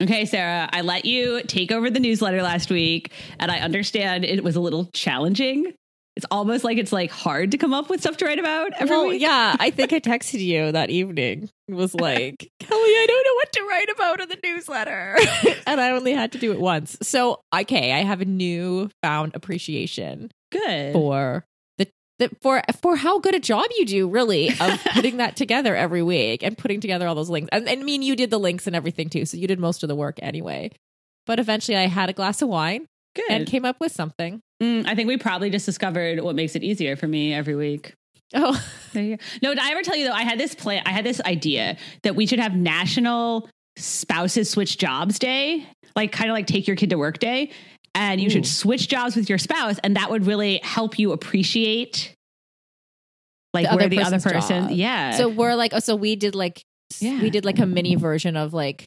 Okay, Sarah, I let you take over the newsletter last week, and I understand it was a little challenging. It's almost like it's like hard to come up with stuff to write about every well, week. yeah, I think I texted you that evening. It was like, Kelly, I don't know what to write about in the newsletter. and I only had to do it once. So, okay, I have a new found appreciation Good. for the for for how good a job you do really of putting that together every week and putting together all those links. And, and I mean you did the links and everything too, so you did most of the work anyway. But eventually I had a glass of wine Good. and came up with something. Mm, I think we probably just discovered what makes it easier for me every week. Oh, There you go. No, did I ever tell you though? I had this plan. I had this idea that we should have National Spouses Switch Jobs Day, like kind of like take your kid to work day, and you Ooh. should hmm. switch jobs with your spouse, and that would really help you appreciate like The where the other person. job. Yeah. so we're like, oh, so we did like, Yeah. we did like a mini version of like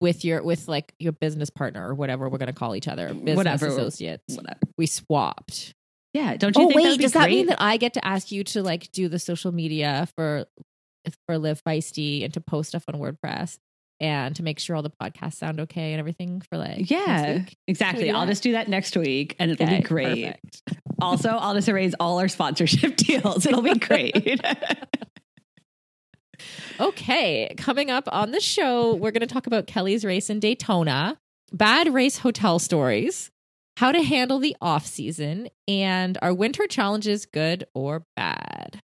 with your with like your business partner or whatever we're gonna call each other, business Whatever. associates. whatever. We swapped. Yeah. Don't you Oh think wait, does that mean that I get to ask you to like do the social media for for Live Feisty and to post stuff on WordPress and to make sure all the podcasts sound okay and everything for like next yeah, week? exactly. Can we do I'll that? just do that next week, and it'll Okay, be great. perfect. Also, I'll just erase all our sponsorship deals. It'll be great. Okay, coming up on the show, we're going to talk about Kelly's race in Daytona, bad race hotel stories, how to handle the off season, and are winter challenges good or bad?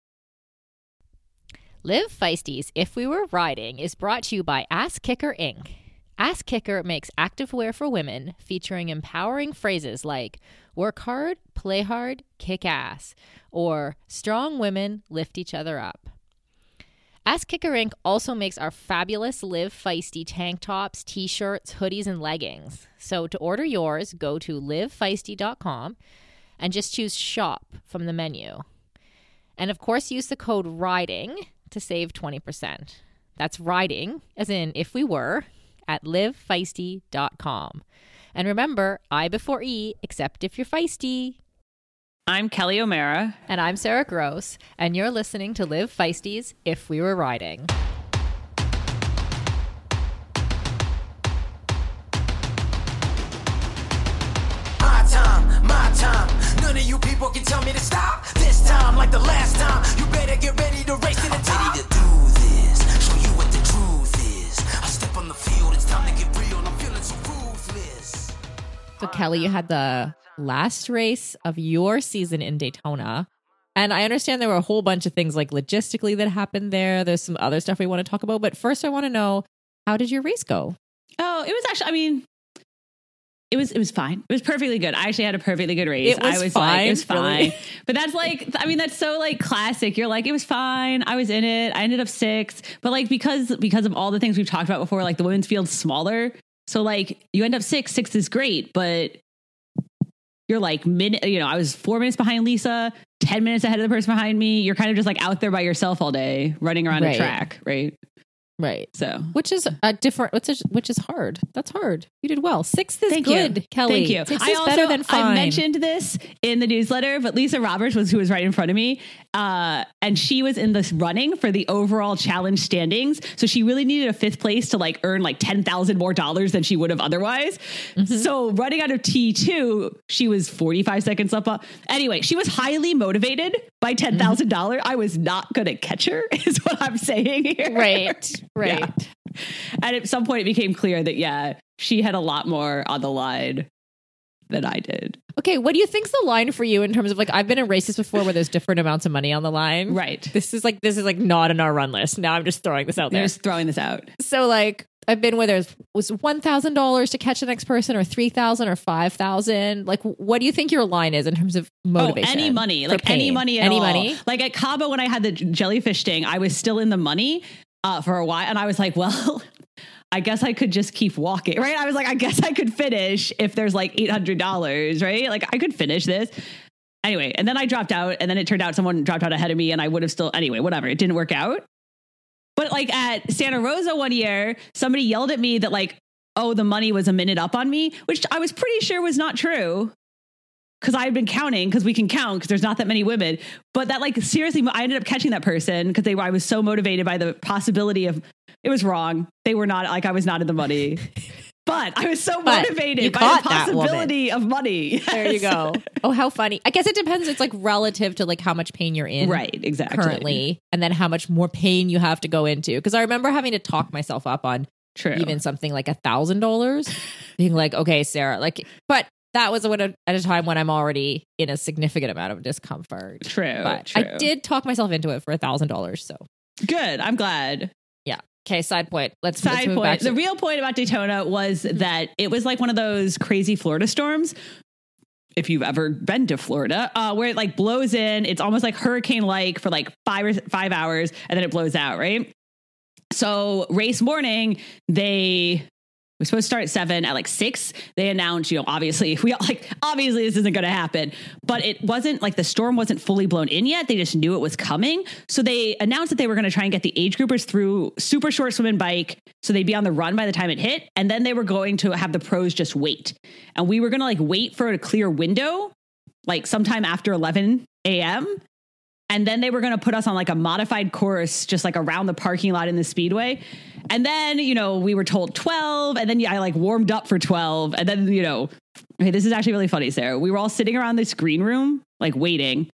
Live Feisties If We Were Riding is brought to you by Ass Kicker Inc. Ass Kicker makes activewear for women featuring empowering phrases like work hard, play hard, kick ass, or strong women lift each other up. Ass Kicker Inc. also makes our fabulous Live Feisty tank tops, t shirts, hoodies, and leggings. So to order yours, go to livefeisty.com and just choose shop from the menu. And of course, use the code RIDING to save 20%. That's riding, as in if we were, at livefeisty.com. And remember, I before E, except if you're feisty. I'm Kelly O'Mara. And I'm Sarah Gross, and you're listening to Live Feisty's If We Were Riding. My time, my time. None of you people can tell me to stop. This time, like the last time, you better get ready to race to the So, Kelly, you had the last race of your season in Daytona. And I understand there were a whole bunch of things like logistically that happened there. There's some other stuff we want to talk about. But first, I want to know how did your race go? Oh, it was actually. I mean, it was it was fine. It was perfectly good. I actually had a perfectly good race. It was I was like, fine? it was fine. Really? But that's like, I mean, that's so like classic. You're like, it was fine. I was in it. I ended up sixth. But like because because of all the things we've talked about before, like the women's field's smaller, so like you end up sixth. Sixth is great, but you're like minute. You know, I was four minutes behind Lisa. 10 minutes ahead of the person behind me. You're kind of just like out there by yourself all day running around Right. a track, right? Right. So Which is a different, which is, which is hard. That's hard. You did well. Sixth is Thank good, you. Kelly. Thank you. Sixth I is also better than fine. I mentioned this in the newsletter, but Lisa Roberts was who was right in front of me, uh, and she was in this running for the overall challenge standings. So she really needed a fifth place to like earn like ten thousand more dollars than she would have otherwise. Mm-hmm. So running out of T two, she was forty five seconds up. Anyway, she was highly motivated by ten thousand dollars. I was not going to catch her, is what I'm saying here. Right. Right. Yeah. And at some point, it became clear that, yeah, she had a lot more on the line than I did. Okay. What do you think's the line for you in terms of like, I've been in races before where there's different amounts of money on the line. Right. This is like, this is like not in our run list. Now I'm just throwing this out there. just throwing this out. So like I've been where there's was one thousand dollars to catch the next person, or three thousand, or five thousand. Like, what do you think your line is in terms of motivation? Oh, any money, like any money at any all. money. Like at Cabo, when I had the jellyfish sting, I was still in the money uh, for a while, and I was like, well. I guess I could just keep walking, right? I was like, I guess I could finish if there's like $800, right? Like I could finish this. Anyway, and then I dropped out, and then it turned out someone dropped out ahead of me, and I would have still, anyway, whatever. It didn't work out. But like at Santa Rosa one year, somebody yelled at me that like, oh, the money was a minute up on me, which I was pretty sure was not true. Cause I had been counting because we can count because there's not that many women. But that like seriously, I ended up catching that person because they I was so motivated by the possibility of it was wrong. They were not like I was not in the money. but I was so But motivated by the possibility of money. There you go. Oh, how funny. I guess it depends. It's like relative to like how much pain you're in. right, exactly. Currently, and then how much more pain you have to go into. Because I remember having to talk myself up on True. even something like a thousand dollars, being like, "Okay, Sarah," like, but that was when, at a time when I'm already in a significant amount of discomfort. True. But true. I did talk myself into it for a thousand dollars. So, Good. I'm glad. Yeah. Okay, side point. Let's, let's Side back point. to The real point about Daytona was that it was like one of those crazy Florida storms. If you've ever been to Florida, uh, where it like blows in, it's almost like hurricane like for like five or five hours, and then it blows out, right? So race morning, they we're supposed to start at seven at like six. They announced, you know, obviously we all like obviously this isn't going to happen, but it wasn't like the storm wasn't fully blown in yet. They just knew it was coming, so they announced that they were going to try and get the age groupers through super short swim and bike, so they'd be on the run by the time it hit, and then they were going to have the pros just wait, and we were going to like wait for a clear window, like sometime after eleven a.m. And then they were going to put us on like a modified course, just like around the parking lot in the speedway. And then, you know, we were told 12. And then I like warmed up for 12. And then, you know, okay, this is actually really funny, Sarah. We were all sitting around this green room, like waiting.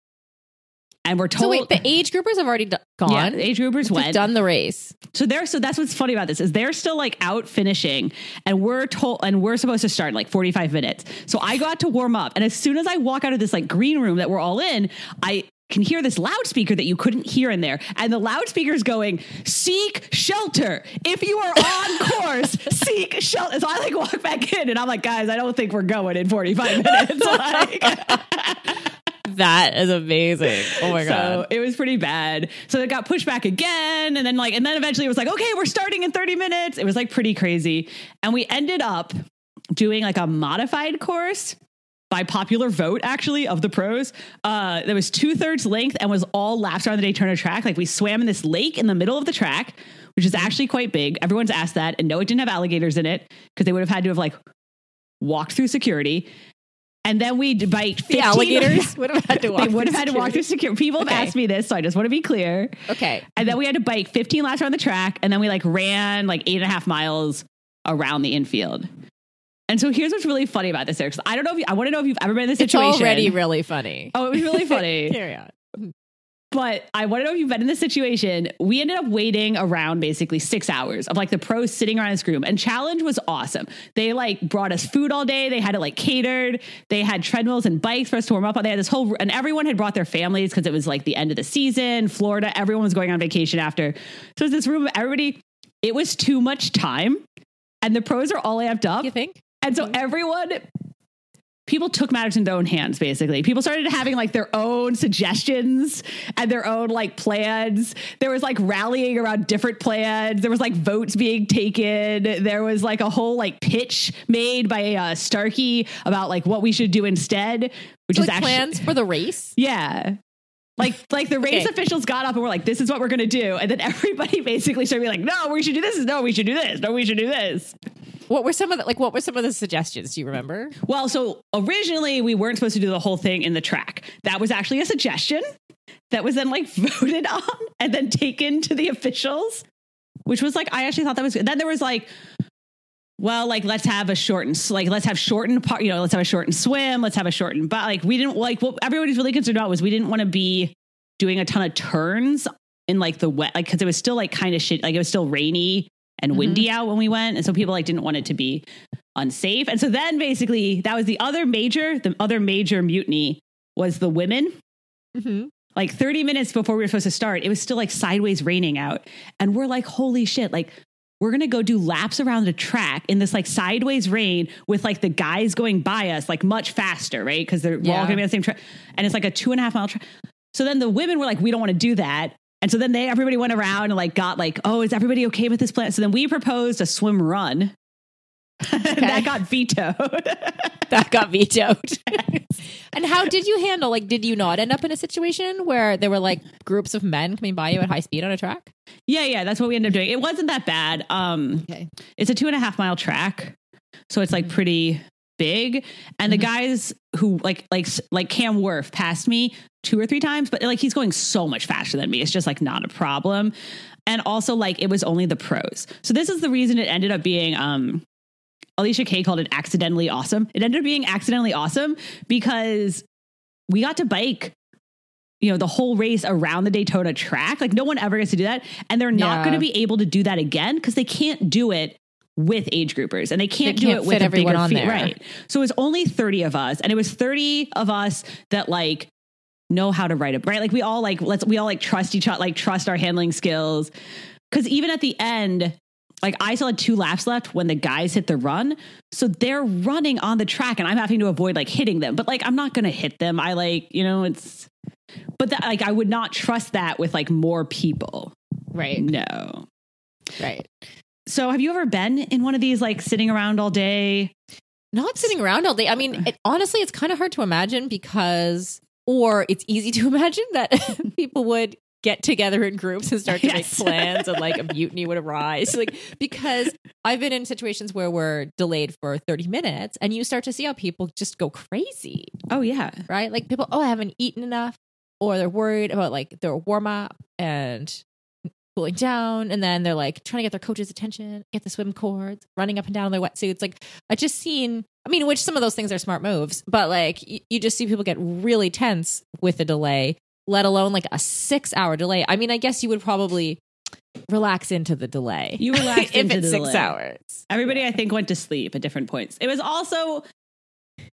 And we're told. So wait, the age groupers have already gone. yeah, the age groupers They've went. done the race. So they're so that's what's funny about this is they're still like out finishing and we're told and we're supposed to start in like 45 minutes. So I go out to warm up and as soon as I walk out of this like green room that we're all in, I can hear this loudspeaker that you couldn't hear in there. And the loudspeaker's going, seek shelter. If you are on course, seek shelter. So I like walk back in and I'm like, guys, I don't think we're going in 45 minutes. Like That is amazing. Oh my so god. it was pretty bad. So it got pushed back again. And then like, and then eventually it was like, okay, we're starting in 30 minutes. It was like pretty crazy. And we ended up doing like a modified course by popular vote, actually, of the pros. Uh, there was two thirds length and was all laps around the Daytona track. Like we swam in this lake in the middle of the track, which is actually quite big. Everyone's asked that. And no, it didn't have alligators in it because they would have had to have like walked through security. And then we biked 15 The alligators would have had to walk. they would have had to walk through security. People have Okay. asked me this, so I just want to be clear. Okay. And then we had to bike 15 laps around the track, and then we like ran like eight and a half miles around the infield. And so here's what's really funny about this, Eric. I don't know if you, I want to know if you've ever been in this situation. It's already really funny. oh, it was really funny. Carry on. But I want to know if you've been in this situation. We ended up waiting around basically six hours of like the pros sitting around this room. And challenge was awesome. They like brought us food all day. They had it like catered. They had treadmills and bikes for us to warm up on. They had this whole and everyone had brought their families because it was like the end of the season. Florida, everyone was going on vacation after. So it's this room. of Everybody, it was too much time. And the pros are all amped up. You think? And so everyone, people took matters in their own hands, basically. People started having like their own suggestions and their own like plans. There was like rallying around different plans. There was like votes being taken. There was like a whole like pitch made by uh, Starkey about like what we should do instead, which So is like actually. plans for the race. Yeah. Like like the race Okay. officials got up and were like, this is what we're gonna do. And then everybody basically started being like, no, we should do this. No, we should do this. No, we should do this. What were some of the like? What were some of the suggestions? Do you remember? Well, so originally we weren't supposed to do the whole thing in the track. That was actually a suggestion that was then like voted on and then taken to the officials, which was like I actually thought that was good. Then there was like, well, like let's have a shortened, like let's have shortened part, you know, let's have a shortened swim, let's have a shortened, but like we didn't like what everybody's really concerned about was we didn't want to be doing a ton of turns in like the wet, like because it was still like kind of shit, like it was still rainy and windy out when we went, and so people like didn't want it to be unsafe. And so then basically that was the other major, the other major mutiny was the women. Mm-hmm. Like 30 minutes before we were supposed to start, it was still like sideways raining out. And we're like, holy shit, like we're gonna go do laps around the track in this like sideways rain with like the guys going by us like much faster, right? Because they're we're all gonna be on the same track. And it's like a two and a half mile track. So then the women were like, we don't want to do that. And so then they everybody went around and like got like, oh, is everybody okay with this plan? So then we proposed a swim run. that got vetoed. That got vetoed. and how did you handle? Like, did you not end up in a situation where there were like groups of men coming by you at high speed on a track? yeah, yeah, that's what we ended up doing. It wasn't that bad. Um, Okay. it's a two and a half mile track, so it's like pretty big. And the Mhm. guys who like like like Cam Wurf passed me two or three times, but like he's going so much faster than me. It's just like not a problem. And also like it was only the pros. So this is the reason it ended up being um Alicia Kaye called it accidentally awesome. It ended up being accidentally awesome because we got to bike you know the whole race around the Daytona track. Like no one ever gets to do that, and they're not Yeah. going to be able to do that again because they can't do it with age groupers, and they can't They do can't it with everyone on there. right. So it was only thirty of us, and it was thirty of us that like know how to write it right. Like we all like let's we all like trust each other, like trust our handling skills. Because even at the end. Like I still had two laps left when the guys hit the run. So they're running on the track and I'm having to avoid like hitting them. But like I'm not gonna hit them. I like, you know, it's but that like I would not trust that with like more people. Right. No. Right. So have you ever been in one of these like sitting around all day? Not sitting around all day. I mean, it, honestly, it's kind of hard to imagine because, or it's easy to imagine that people would get together in groups and start to Yes. make plans and like a mutiny would arise. Like, because I've been in situations where we're delayed for 30 minutes and you start to see how people just go crazy, Oh yeah. right? Like, people, oh, I haven't eaten enough, or they're worried about like their warm up and cooling down and then they're like trying to get their coach's attention get the swim cords running up and down in their wetsuits like i just seen i mean which some of those things are smart moves but like you, you just see people get really tense with a delay let alone like a six hour delay i mean i guess you would probably relax into the delay You relaxed if into it's the six delay. hours Everybody I think went to sleep at different points. It was also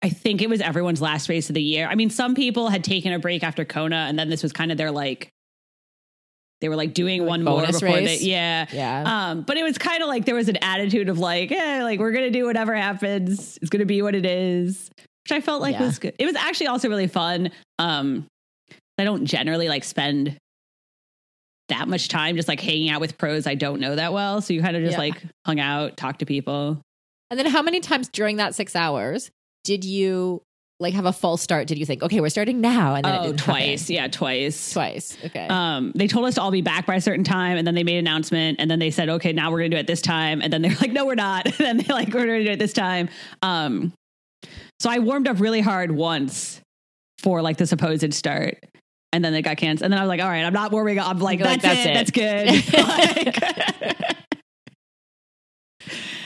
I think it was everyone's last race of the year. I mean, some people had taken a break after Kona and then this was kind of their like they were like doing Like one more before race? they yeah. yeah Um, but it was kind of like there was an attitude of like, eh, like we're gonna do whatever happens. It's gonna be what it is, which I felt like Yeah. was good. It was actually also really fun. Um, I don't generally like spend that much time just like hanging out with pros I don't know that well. So you kind of just Yeah. like hung out, talked to people. and then how many times during that six hours did you like have a false start did you think okay we're starting now and then it Oh, didn't happen? twice, yeah, twice. twice okay Um, they told us to all be back by a certain time, and then they made an announcement, and then they said, "Okay, now we're going to do it this time." And then they're like, "No, we're not." And then they're like, "We're going to do it this time." Um, so I warmed up really hard once for like the supposed start, and then they got canceled. And then I was like, "All right, I'm not warming up. I'm like, You're like, that's, "That's it, it." That's good." Like-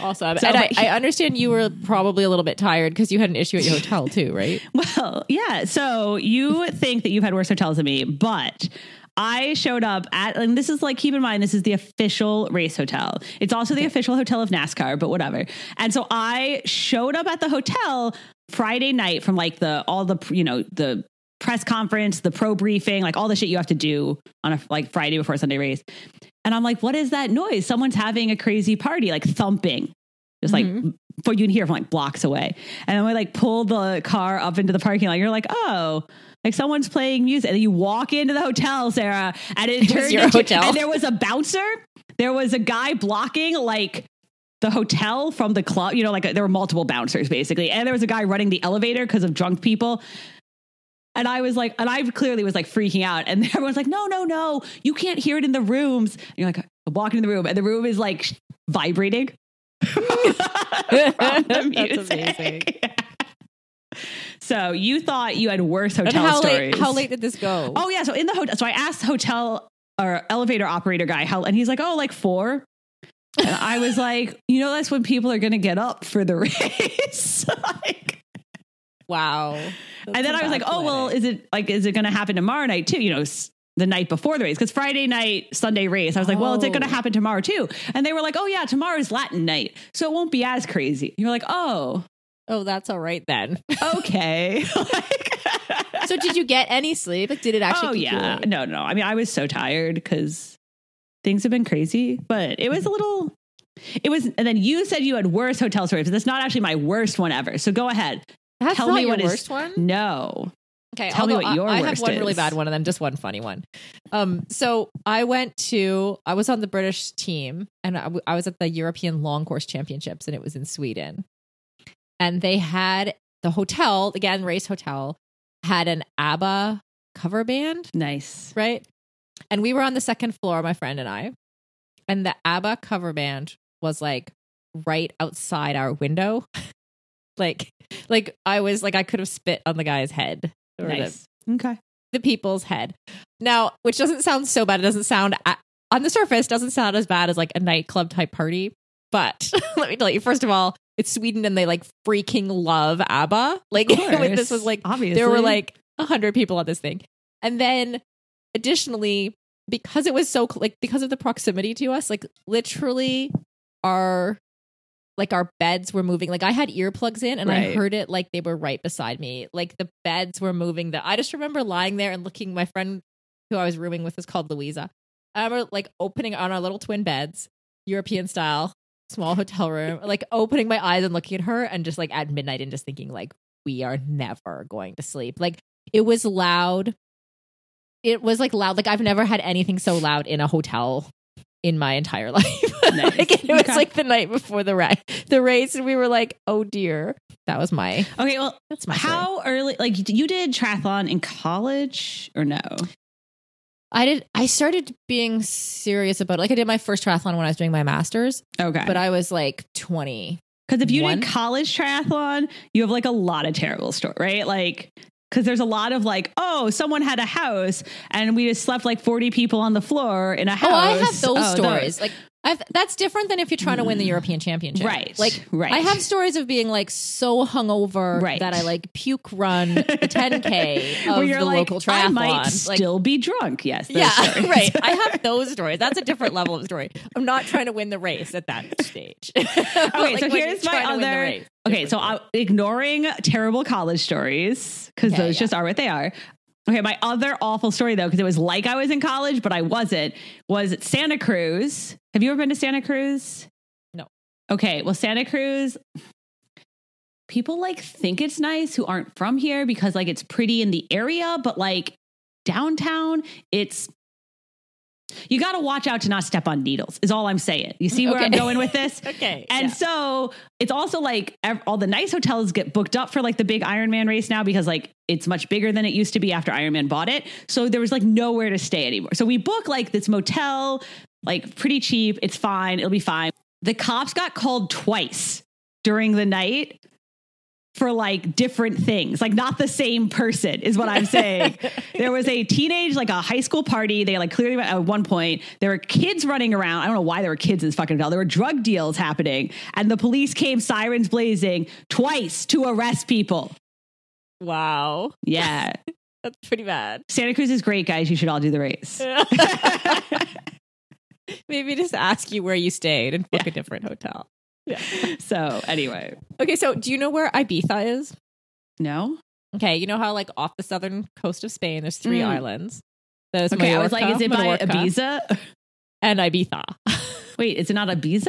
Awesome. So, and I, I understand you were probably a little bit tired because you had an issue at your hotel too, right? Well, yeah. So you think that you've had worse hotels than me, but I showed up at, and this is like, keep in mind, this is the official race hotel. It's also the official hotel of NASCAR, but whatever. And so I showed up at the hotel Friday night from like the, all the, you know, the press conference, the pro briefing, like all the shit you have to do on a like Friday before Sunday race. And I'm like, what is that noise? Someone's having a crazy party, like thumping. Just like mm-hmm. for you can hear from like blocks away. And then we like pull the car up into the parking lot. You're like, oh, like someone's playing music. And then you walk into the hotel, Sarah, and it, was turned your into, hotel. And there was a bouncer. There was a guy blocking like the hotel from the club. You know, like there were multiple bouncers basically, and there was a guy running the elevator because of drunk people. And I was like, and I clearly was like freaking out. And everyone's like, no, no, no, you can't hear it in the rooms. And you're like, I'm walking in the room, and the room is like vibrating. That's amazing. So you thought you had worse And hotel how stories. late how late did this go? Oh yeah, so in the hotel. So I asked hotel or elevator operator guy how, and he's like, oh, like four. And I was like, you know, that's when people are going to get up for the race. like, wow. and then I was like, oh well, is it like is it going to happen tomorrow night too? You know, s- the night before the race because Friday night, Sunday race. I was like, well, is it going to Oh. happen tomorrow too? And they were like, oh yeah, tomorrow's Latin night, so it won't be as crazy. You're like, oh, oh, that's all right then. okay. Like- so did you get any sleep? Like, did it actually? oh yeah, no, no. I mean, I was so tired because things have been crazy, but it was a little. It was, and then you said you had worse hotel stories. But that's not actually my worst one ever. So go ahead. That's Tell me what is- worst one. No, Okay, Tell me what your I, I have one really bad one and then just one funny one. Um, so I went to I was on the British team and I was at the European Long Course Championships and it was in Sweden, and they had the hotel again race hotel had an ABBA cover band. Nice. right, and we were on the second floor, my friend and I, and the ABBA cover band was like right outside our window, like like I was like I could have spit on the guy's head. or the- Nice. Okay. the people's head. Now, which doesn't sound so bad. It doesn't sound on the surface doesn't sound as bad as like a nightclub type party. But let me tell you, first of all, it's Sweden and they like freaking love ABBA. Like Of when this was like obviously. there were like a hundred people on this thing, and then additionally because it was so like because of the proximity to us, like literally our like our beds were moving. Like I had earplugs in and I heard it like they were right beside me. Like the beds were moving. That I just remember lying there and looking. My friend who I was rooming with was called Louisa. I remember like opening on our little twin beds, European style, small hotel room, like opening my eyes and looking at her and just like at midnight and just thinking like we are never going to sleep. Like it was loud. It was like loud. Like I've never had anything so loud in a hotel in my entire life. Nice. like, it was Okay. like the night before the ra- the race, and we were like, "Oh dear." That was my. Okay, well, That's my. story. how early? Like, you did triathlon in college or no? I did. I started being serious about it. Like I did my first triathlon when I was doing my masters, Okay, but I was like twenty. because if you one- did college triathlon, you have like a lot of terrible story, right? Like, because there's a lot of like, oh, someone had a house and we just slept like 40 people on the floor in a house. Oh, I have those Oh, stories. Like I've, that's different than if you're trying to win the mm. European Championship, Right, Like right. I have stories of being like so hungover Right. that I like puke run the 10k of you're the like, local triathlon. I might like, still be drunk. Yes. yeah, stories. right. I have those stories. That's a different level of story. I'm not trying to win the race at that stage. Okay, so here's my other. Okay, so I, ignoring terrible college stories because Okay, those yeah. just are what they are. Okay, my other awful story though, because it was like I was in college, but I wasn't. Was Santa Cruz? Have you ever been to Santa Cruz? No. Okay, well, Santa Cruz. People like think it's nice who aren't from here because like it's pretty in the area, but like downtown, it's you got to watch out to not step on needles. Is all I'm saying. You see where I'm going with this? okay, And yeah. so it's also like all the nice hotels get booked up for like the big Ironman race now because like it's much bigger than it used to be after Ironman bought it. So there was like nowhere to stay anymore. So we book like this motel, like pretty cheap. It's fine. It'll be fine. The cops got called twice during the night for like different things, like not the same person is what I'm saying. there was a teenage, like a high school party. They like clearly at one point. There were kids running around. I don't know why there were kids in this fucking hotel. There were drug deals happening, and the police came sirens blazing twice to arrest people. wow, Yeah, that's pretty bad. Santa Cruz is great, guys. You should all do the race. Maybe just ask you where you stayed and book a different hotel. Yeah. so anyway, Okay, so do you know where Ibiza is? no. Okay, you know how like off the southern coast of Spain, there's three Mm. islands. There's Okay, I was like, is it by Menorca, Ibiza? and Ibiza? Wait, is it not Ibiza?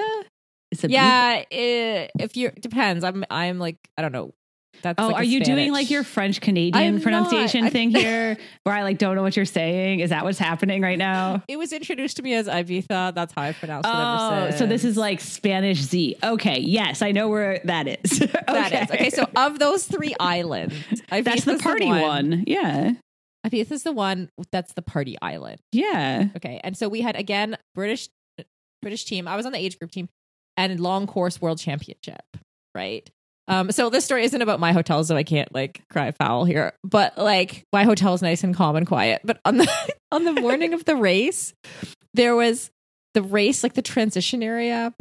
It's Ibiza. yeah, i if you depends. I'm I'm like I don't know. That's Oh, like are you doing like your French Canadian pronunciation not. thing here, where I like don't know what you're saying? Is that what's happening right now? It was introduced to me as Ibiza. That's how I pronounce it Oh, so this is like Spanish Z. Okay, yes, I know where that is. okay. that is okay. So of those three islands, that's Ibiza's the party one. one. Yeah, Ibiza is the one that's the party island. yeah. Okay, and so we had again British British team. I was on the age group team and long course world championship. Right. Um. So this story isn't about my hotel, so I can't like cry foul here. But like my hotel is nice and calm and quiet. But on the on the morning of the race, there was the race like the transition area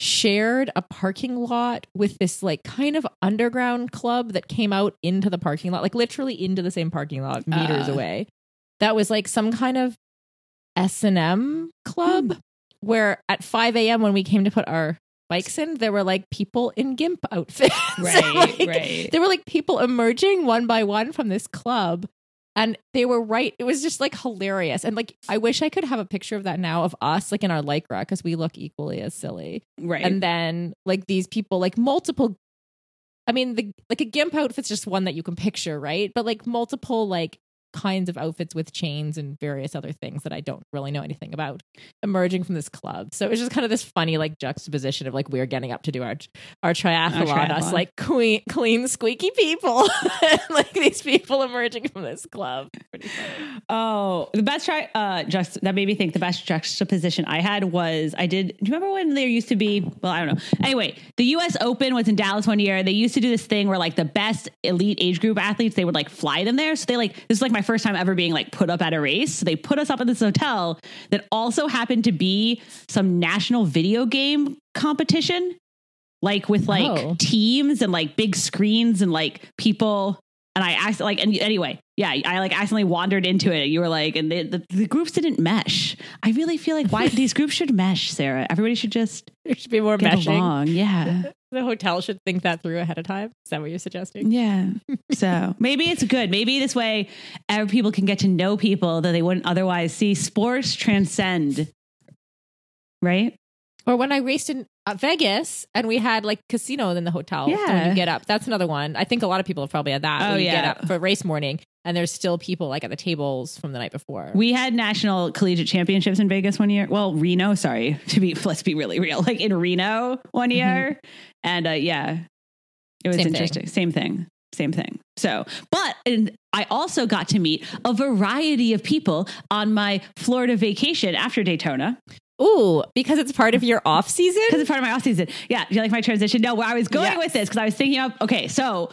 shared a parking lot with this like kind of underground club that came out into the parking lot like literally into the same parking lot meters Uh. away that was like some kind of s&m club where at 5 a.m when we came to put our bikes in there were like people in gimp outfits Right, Like, right. there were like people emerging one by one from this club and they were right it was just like hilarious and like i wish i could have a picture of that now of us like in our lycra because we look equally as silly Right. and then like these people like multiple i mean the like a gimp outfit's just one that you can picture right but like multiple like kinds of outfits with chains and various other things that i don't really know anything about emerging from this club so it was just kind of this funny like juxtaposition of like we're getting up to do our our triathlon, us triathlon. like clean clean squeaky people like these people emerging from this club Oh, the best try uh just that made me think the best juxtaposition I had was I did do you remember when there used to be well, I don't know. Anyway, the US Open was in Dallas one year. They used to do this thing where like the best elite age group athletes, they would like fly them there. So they like this is like my first time ever being like put up at a race. So they put us up at this hotel that also happened to be some national video game competition. like with like Oh. teams and like big screens and like people. And I asked like, and anyway, yeah, I like accidentally wandered into it. You were like, and the, the, the groups didn't mesh. I really feel like why these groups should mesh, Sarah. Everybody should just There should be more meshing. along. Yeah. The hotel should think that through ahead of time. Is that what you're suggesting? Yeah. So maybe it's good. Maybe this way every people can get to know people that they wouldn't otherwise see. Sports transcend. Right? Or when I raced in uh, Vegas and we had like casino in the hotel. So when Yeah. you get up, that's another one. I think a lot of people have probably had that. Oh, where you yeah. get up for race morning and there's still people like at the tables from the night before. We had national collegiate championships in Vegas one year. Well, Reno, sorry. To be let's be really real. Like in Reno one year. And uh yeah. It was Same thing. interesting. Same thing. Same thing. So, but and I also got to meet a variety of people on my Florida vacation after Daytona. Ooh, because it's part of your off season? because it's part of my off season. Yeah, do you like my transition? No, where I was going Yes. with this because I was thinking of okay, so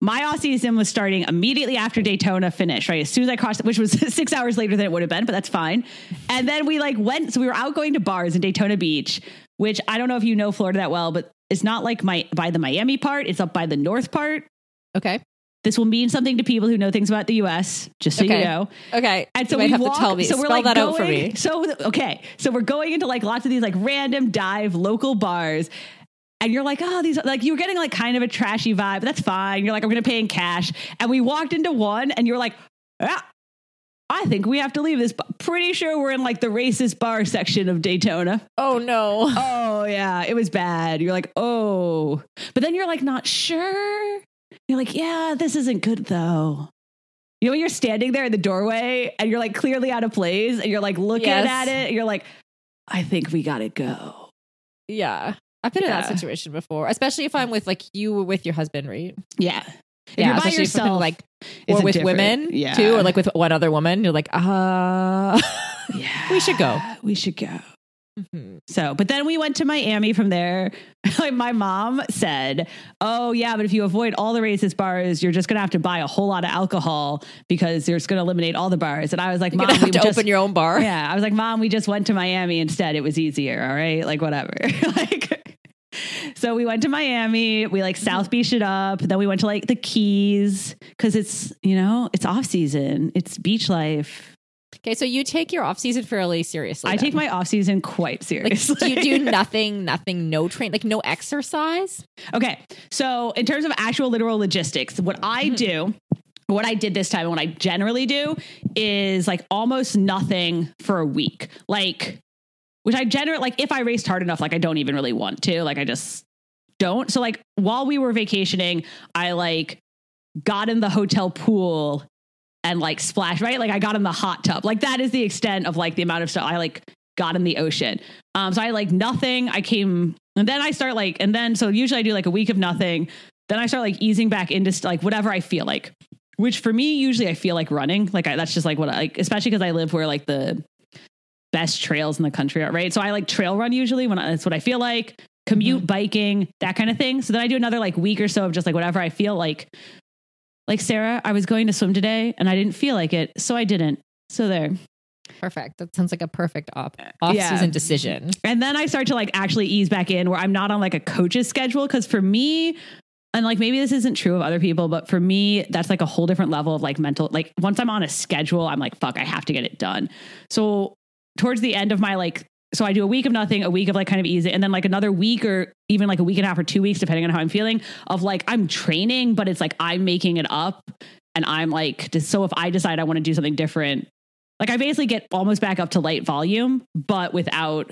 my off season was starting immediately after Daytona finished, right? As soon as I crossed, which was six hours later than it would have been, but that's fine. And then we like went, so we were out going to bars in Daytona Beach, which I don't know if you know Florida that well, but it's not like my by the Miami part; it's up by the north part. Okay. This will mean something to people who know things about the U.S. Just so Okay. you know. Okay. And so you we have walk, to tell me. So we're Spell like that going, out for me. So okay, so we're going into like lots of these like random dive local bars. And you're like, oh, these are like you were getting like kind of a trashy vibe, but that's fine. You're like, I'm gonna pay in cash. And we walked into one and you're like, yeah, I think we have to leave this. Pretty sure we're in like the racist bar section of Daytona. Oh no. Oh yeah, it was bad. You're like, oh. But then you're like not sure. You're like, yeah, this isn't good though. You know, when you're standing there in the doorway and you're like clearly out of place and you're like looking Yes. at it, and you're like, I think we gotta go. Yeah. I've been in that situation before, especially if I'm with like you were with your husband, right? Yeah. If yeah, you're by especially if I'm yourself, like or with different. women yeah. too, or like with one other woman. You're like, uh yeah. we should go. We should go. Mhm. So, but then we went to Miami from there. like my mom said, "Oh yeah, but if you avoid all the racist bars, you're just gonna have to buy a whole lot of alcohol because you're just gonna eliminate all the bars." And I was like, "Mom, have we to just, open your own bar. yeah." I was like, "Mom, we just went to Miami instead. It was easier. All right, like whatever." like, so we went to Miami. We like South Beach it up. Then we went to like the Keys because it's you know it's off season. It's beach life. Okay, so you take your off season fairly seriously. I take my off season quite like seriously. do you do nothing, nothing, no train, like no exercise? Okay. So, in terms of actual literal logistics, what I mm-hmm. do, what I did this time, and what I generally do is like almost nothing for a week. Like, which I generally, like, if I raced hard enough, like, I don't even really want to. Like, I just don't. So, like, while we were vacationing, I like got in the hotel pool and like splashed, right? Like, I got in the hot tub. Like, that is the extent of like the amount of stuff I like got in the ocean. Um, so I like nothing. I came and then I start like, and then so usually I do like a week of nothing. Then I start like easing back into like whatever I feel like, which for me usually I feel like running. Like I, that's just like what I like, especially because I live where like the best trails in the country are, right? So I like trail run usually when I, that's what I feel like. Commute, biking, that kind of thing. So then I do another like week or so of just like whatever I feel like. Like Sarah, I was going to swim today and I didn't feel like it, so I didn't. So there. Perfect. That sounds like a perfect op- off Yeah. season decision. And then I start to like actually ease back in where I'm not on like a coach's schedule. Cause for me, and like maybe this isn't true of other people, but for me, that's like a whole different level of like mental. Like once I'm on a schedule, I'm like, fuck, I have to get it done. So towards the end of my like, so I do a week of nothing, a week of like kind of easy, and then like another week or even like a week and a half or two weeks, depending on how I'm feeling, of like I'm training, but it's like I'm making it up. And I'm like, so if I decide I want to do something different, like I basically get almost back up to light volume, but without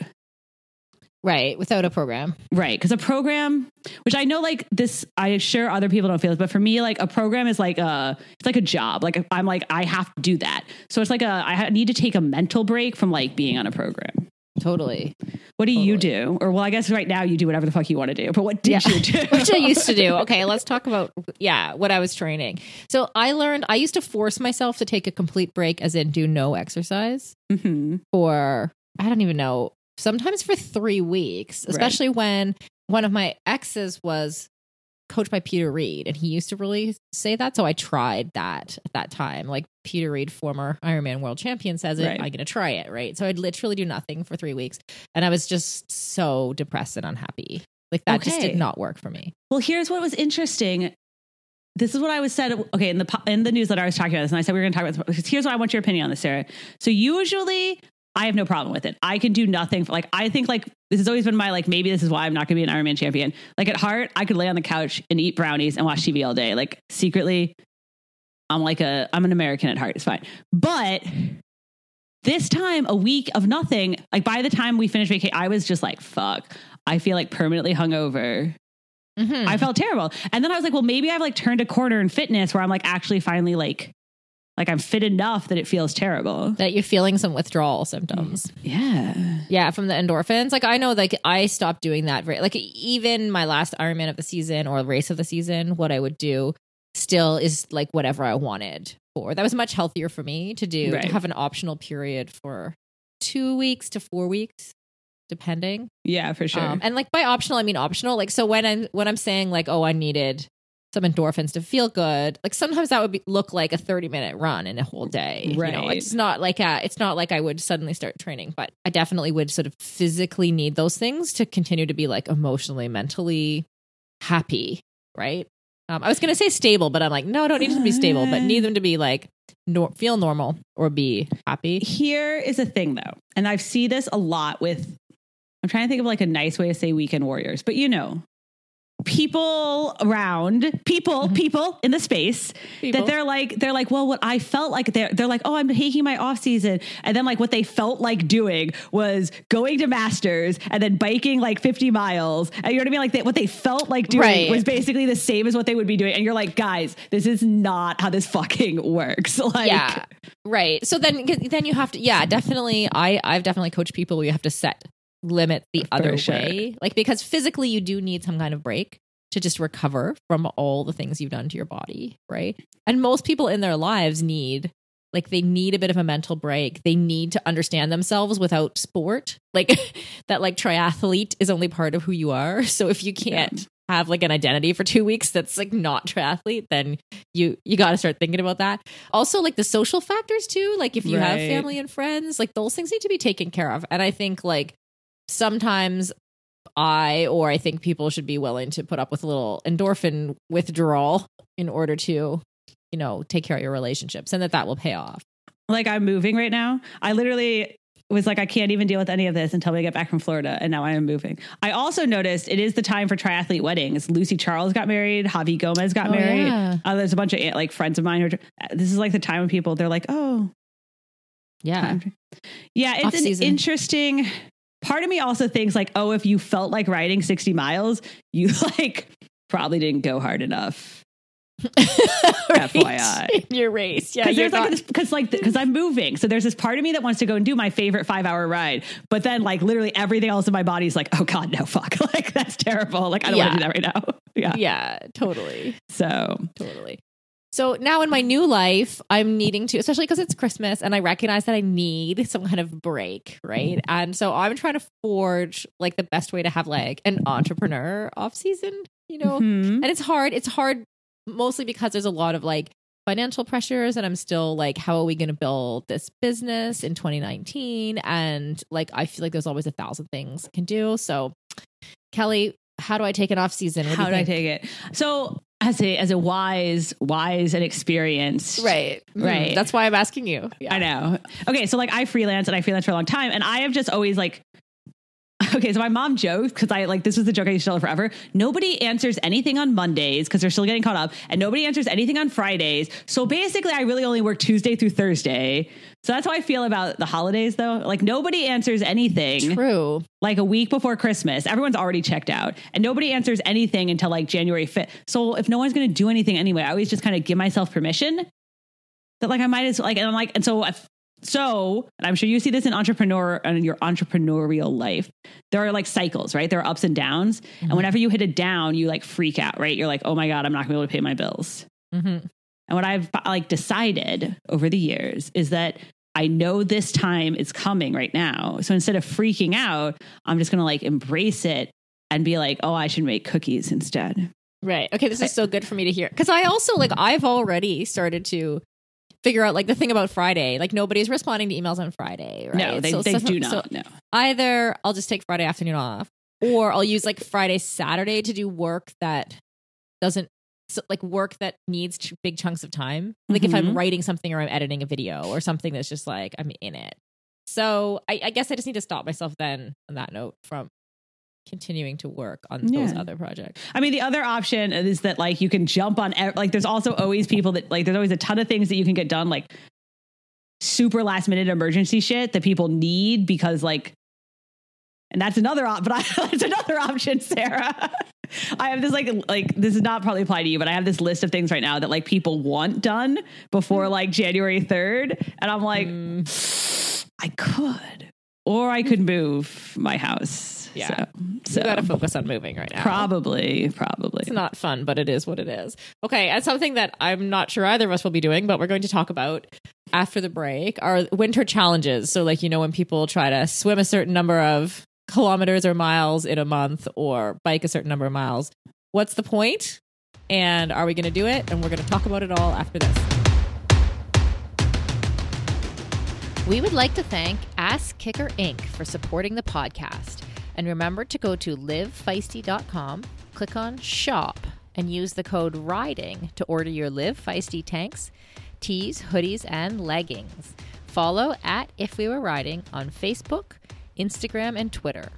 Right. Without a program. Right. Because a program, which I know like this, I'm sure other people don't feel this, but for me, like a program is like a, it's like a job. Like I'm like, I have to do that. So it's like a, I need to take a mental break from like being on a program. Totally. What do you do? Or well, I guess right now you do whatever the fuck you want to do, but what did Yeah. you do? Which I used to do. Okay, let's talk about yeah, what I was training. So I learned I used to force myself to take a complete break as in do no exercise Mhm. for I don't even know, sometimes for 3 weeks, Right. especially when one of my exes was coached by Peter Reid and he used to really say that so I tried that at that time like Peter Reid former Ironman world champion says it Right. I'm going to try it right so I'd literally do nothing for 3 weeks and I was just so depressed and unhappy Like that just did not work for me. Well, here's what was interesting. This is what I was said. Okay, in the in the newsletter, I was talking about this, and I said we were going to talk about this. Here's what I want your opinion on this, Sarah. So usually, I have no problem with it. I can do nothing. For, like I think like this has always been my like maybe this is why I'm not going to be an Ironman champion. Like at heart, I could lay on the couch and eat brownies and watch TV all day. Like secretly, I'm like a I'm an American at heart. It's fine, but this time a week of nothing. Like by the time we finished vacation, I was just like fuck. I feel like permanently hungover. Mhm. I felt terrible. And then I was like, well, maybe I've like turned a corner in fitness where I'm like actually finally like like I'm fit enough that it feels terrible. that you're feeling some withdrawal symptoms. Yeah. Yeah, from the endorphins. Like I know, like I stopped doing that. Very, like even my last Ironman of the season or race of the season, what I would do still is like whatever I wanted for. That was much healthier for me to do. Right. To have an optional period for two weeks to four weeks, depending. Yeah, for sure. Um, and like by optional, I mean optional. Like so when I'm when I'm saying like oh I needed some endorphins to feel good, like sometimes that would be, look like a 30 minute run in a whole day. You know, Right. it's not like a, it's not like I would suddenly start training, but I definitely would sort of physically need those things to continue to be like emotionally, mentally happy. Right. Um, I was gonna say stable, but I'm like, no, I don't need them to be stable, but need them to be like nor- feel normal or be happy. Here is a thing though, and I see this a lot with I'm trying to think of like a nice way to say weekend warriors, but you know, people around, people, mm-hmm. people in the space People. that they're like, they're like, well, what I felt like they're they're like, oh, I'm taking my off season, and then like what they felt like doing was going to Masters and then biking like 50 miles, and you know what I mean? Like they, what they felt like doing Right. was basically the same as what they would be doing, and you're like, guys, this is not how this fucking works. Like, yeah right so then then you have to yeah definitely i i've definitely coached people where you have to set limit the other sure. way. Like because physically you do need some kind of break to just recover from all the things you've done to your body right? And most people in their lives need like they need a bit of a mental break. They need to understand themselves without sport. Like that like triathlete is only part of who you are. So if you can't have like an identity for two weeks that's like not triathlete then you you got to start thinking about that. Also like the social factors too like if you have family and friends like those things need to be taken care of. And i think like sometimes i or i think people should be willing to put up with a little endorphin withdrawal in order to you know take care of your relationships and that that will pay off like I'm moving right now. I literally was like, I can't even deal with any of this until we get back from Florida. And now I am moving. I also noticed it is the time for triathlete weddings. Lucy Charles got married. Javi Gomez got Oh, married. yeah. Uh, there's a bunch of like friends of mine who are, this is like the time when people, they're like, oh, yeah time. Yeah, it's an Off-season. interesting. Part of me also thinks like, oh, if you felt like riding 60 miles, you like probably didn't go hard enough. FYI. in your race yeah Because you're like because like because I'm moving, so there's this part of me that wants to go and do my favorite five hour ride, but then like literally everything else in my body's like, oh god, no, fuck, like that's terrible. Like I don't want to do that right now. Yeah. yeah totally So totally. So now in my new life, I'm needing to, especially because it's Christmas and I recognize that I need some kind of break, right? And so I'm trying to forge like the best way to have like an entrepreneur off season, you know? mhm. And it's hard. It's hard mostly because there's a lot of like financial pressures and I'm still like, how are we going to build this business in 2019? And like, I feel like there's always a thousand things I can do. So, Kelly, how do I take an off season? Do how do I take it? So as a as a wise, wise and experienced, Right. Right. Mm, That's why I'm asking you. I know. Okay, so like I freelance and I freelance for a long time, and I have just always like. Okay, so my mom jokes because I like this was the joke I used to tell her forever. Nobody answers anything on Mondays because they're still getting caught up, and nobody answers anything on Fridays. So basically, I really only work Tuesday through Thursday. So that's how I feel about the holidays, though. Like nobody answers anything True. like a week before Christmas. Everyone's already checked out, and nobody answers anything until like January 5th. So if no one's going to do anything anyway, I always just kind of give myself permission that like I might as like, and I'm like, and so if, so, and I'm sure you see this in entrepreneur and in your entrepreneurial life. There are like cycles, right? There are ups and downs, and whenever you hit a down, you like freak out, right? You're like, oh my god, I'm not going to be able to pay my bills. hmm And what I've like decided over the years is that I know this time is coming right now. So instead of freaking out, I'm just going to like embrace it and be like, oh, I should make cookies instead. Right. Okay. This is so good for me to hear because I also like I've already started to figure out like the thing about Friday. Like nobody's responding to emails on Friday. Right. No, they, So- they so- do so not. no. either I'll just take Friday afternoon off, or I'll use like Friday, Saturday to do work that doesn't so, like work that needs ch- big chunks of time. Like if I'm Mhm. writing something or I'm editing a video or something that's just like I'm in it. So I, I guess I just need to stop myself then on that note from continuing to work on those other projects. I mean, the other option is that like you can jump on like there's also always people that like there's always a ton of things that you can get done like super last minute emergency shit that people need because like and that's another op but I, that's another option Sarah. I have this like like this is not probably apply to you but I have this list of things right now that like people want done before like January 3rd and I'm like Mm, I could or I could move my house. Yeah. So, you got to focus on moving right now. probably probably. It's not fun, but it is what it is. Okay, and something that I'm not sure either of us will be doing, but we're going to talk about after the break are winter challenges. So, like, you know, when people try to swim a certain number of kilometers or miles in a month or bike a certain number of miles, what's the point? And are we going to do it? And we're going to talk about it all after this. We would like to thank Ask Kicker Inc. for supporting the podcast. And remember to go to livefeisty.com, click on shop, and use the code RIDING to order your Live Feisty tanks, tees, hoodies, and leggings. Follow at If We Were Riding on Facebook, Instagram, and Twitter.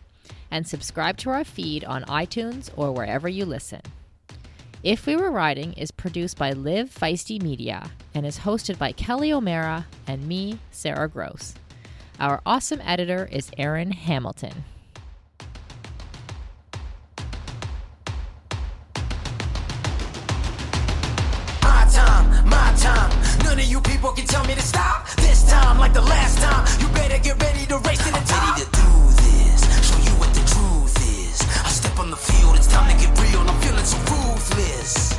And subscribe to our feed on iTunes or wherever you listen. If We Were Riding is produced by Live Feisty Media and is hosted by Kelly O'Mara and me, Sarah Gross. Our awesome editor is Aaron Hamilton. My time, my time. None of you people can tell me to stop. This time, like the last time, you better get ready to race to the top. Ready to do this, show you what the truth is. I step on the field, it's time to get real. I'm feeling so ruthless.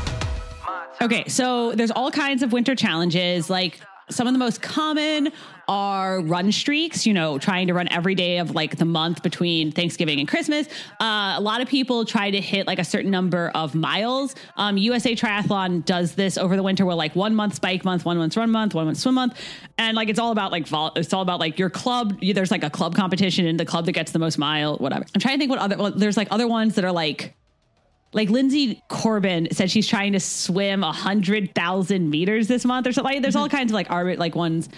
Okay, so there's all kinds of winter challenges. Like some of the most common are run streaks, you know, trying to run every day of like the month between Thanksgiving and Christmas. Uh, a lot of people try to hit like a certain number of miles. Um, USA Triathlon does this over the winter where like one month bike month, one month run month, one month swim month. And like it's all about like, vol- it's all about like your club. There's like a club competition and the club that gets the most mile, whatever. I'm trying to think what other, well, there's like other ones that are like, like Linsey Corbin said she's trying to swim a hundred thousand meters this month or something. Like, there's all mm-hmm. kinds of like arbit like ones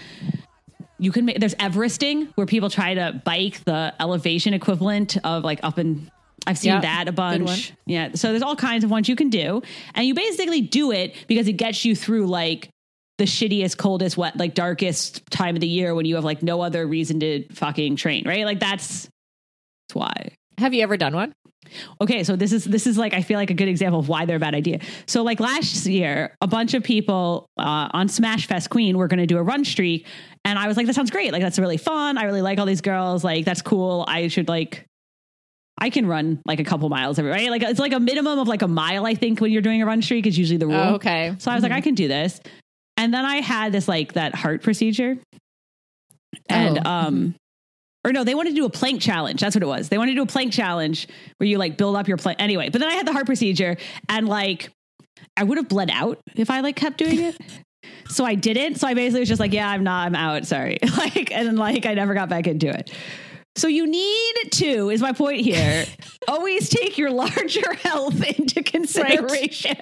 you can make. There's Everesting where people try to bike the elevation equivalent of like up and. I've seen Yeah, that a bunch. Yeah. So there's all kinds of ones you can do. And you basically do it because it gets you through like the shittiest, coldest, wet, like darkest time of the year when you have like no other reason to fucking train, right? Like that's, that's why. Have you ever done one? Okay, so this is this is like I feel like a good example of why they're a bad idea. So like last year, a bunch of people uh, on Smash Fest Queen were going to do a run streak, and I was like, that sounds great. Like that's really fun. I really like all these girls. Like that's cool. I should like. I can run like a couple miles every right. Like it's like a minimum of like a mile. I think when you're doing a run streak is usually the rule. Oh, okay. So I was like, I can do this. And then I had this like that heart procedure. And Oh, um or no, they wanted to do a plank challenge. That's what it was. They wanted to do a plank challenge where you like build up your plank. Anyway, but then I had the heart procedure and like I would have bled out if I like kept doing it. so I didn't. So I basically was just like, yeah, I'm not, I'm out. Sorry. like, and like I never got back into it. So you need to, is my point here, always take your larger health into consideration.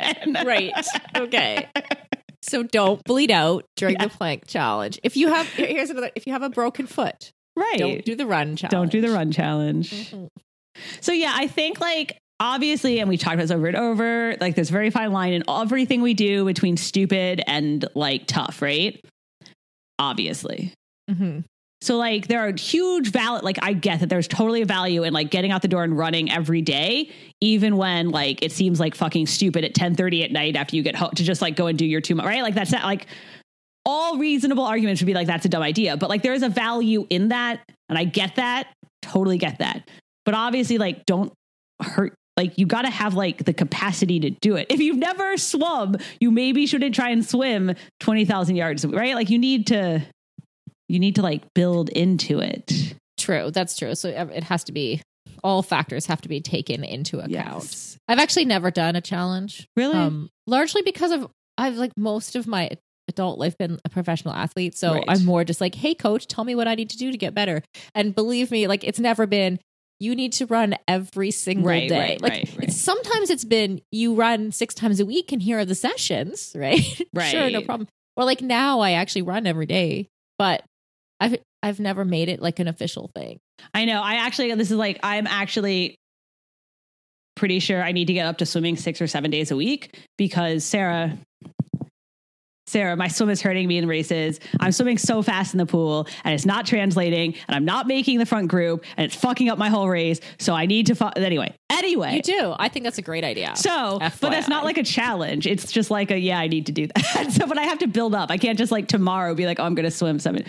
right. Okay. So don't bleed out during Yeah. the plank challenge. If you have here's another if you have a broken foot, Right. don't do the run challenge. Don't do the run challenge. Mhm. So yeah, I think like obviously, and we've talked about this over and over, like there's a very fine line in everything we do between stupid and like tough, right? Obviously. Mhm. So like there are huge value like I get that there's totally a value in like getting out the door and running every day, even when like it seems like fucking stupid at 10 30 at night after you get home to just like go and do your two right? Like that's not like all reasonable arguments would be like that's a dumb idea. But like there is a value in that, and I get that, totally get that. But obviously, like don't hurt like you got to have like the capacity to do it. If you've never swum, you maybe shouldn't try and swim 20,000 yards, right? Like you need to you need to like build into it. True. That's true. So it has to be all factors have to be taken into account. Yes. I've actually never done a challenge. Really? Um, largely because of I've like most of my adult life been a professional athlete. So Right. I'm more just like, hey coach, tell me what I need to do to get better. And believe me, like it's never been you need to run every single Right, day. right, like right, it's- sometimes it's been you run six times a week and here are the sessions, right? Right. sure, no problem. Or like now I actually run every day, but I've I've never made it like an official thing. I know. I actually, this is like, I'm actually pretty sure I need to get up to swimming six or seven days a week because Sarah, Sarah, my swim is hurting me in races. I'm swimming so fast in the pool and it's not translating and I'm not making the front group and it's fucking up my whole race. So I need to, fu- anyway, anyway. You do. I think that's a great idea. So, but that's not like a challenge. It's just like a, yeah, I need to do that. so, but I have to build up. I can't just like tomorrow be like, oh, I'm going to swim seven.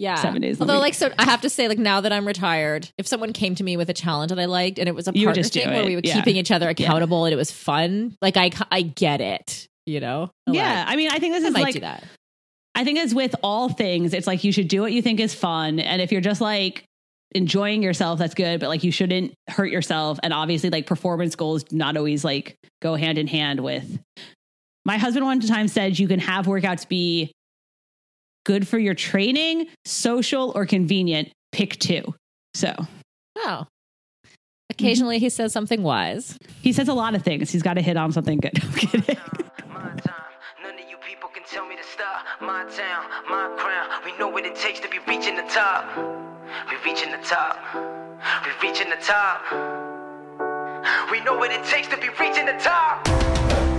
yeah. seven days Although, like, so I have to say, like, now that I'm retired, if someone came to me with a challenge that I liked and it was a You partner thing where we were Yeah. keeping each other accountable and it was fun, like, I, I get it, you know? I yeah. like- I mean, I think this I is like, that. I think it's with all things. It's like you should do what you think is fun. And if you're just like enjoying yourself, that's good. But like you shouldn't hurt yourself. And obviously, like performance goals not always like go hand in hand with. My husband one time said you can have workouts be good for your training, social, or convenient. Pick two. So Oh. Mm-hmm. Occasionally he says something wise. he says a lot of things. He's got to hit on something good. tell me to stop. My town, my crown. We know what it takes to be reaching the top. We reaching the top. We reaching the top. We know what it takes to be reaching the top.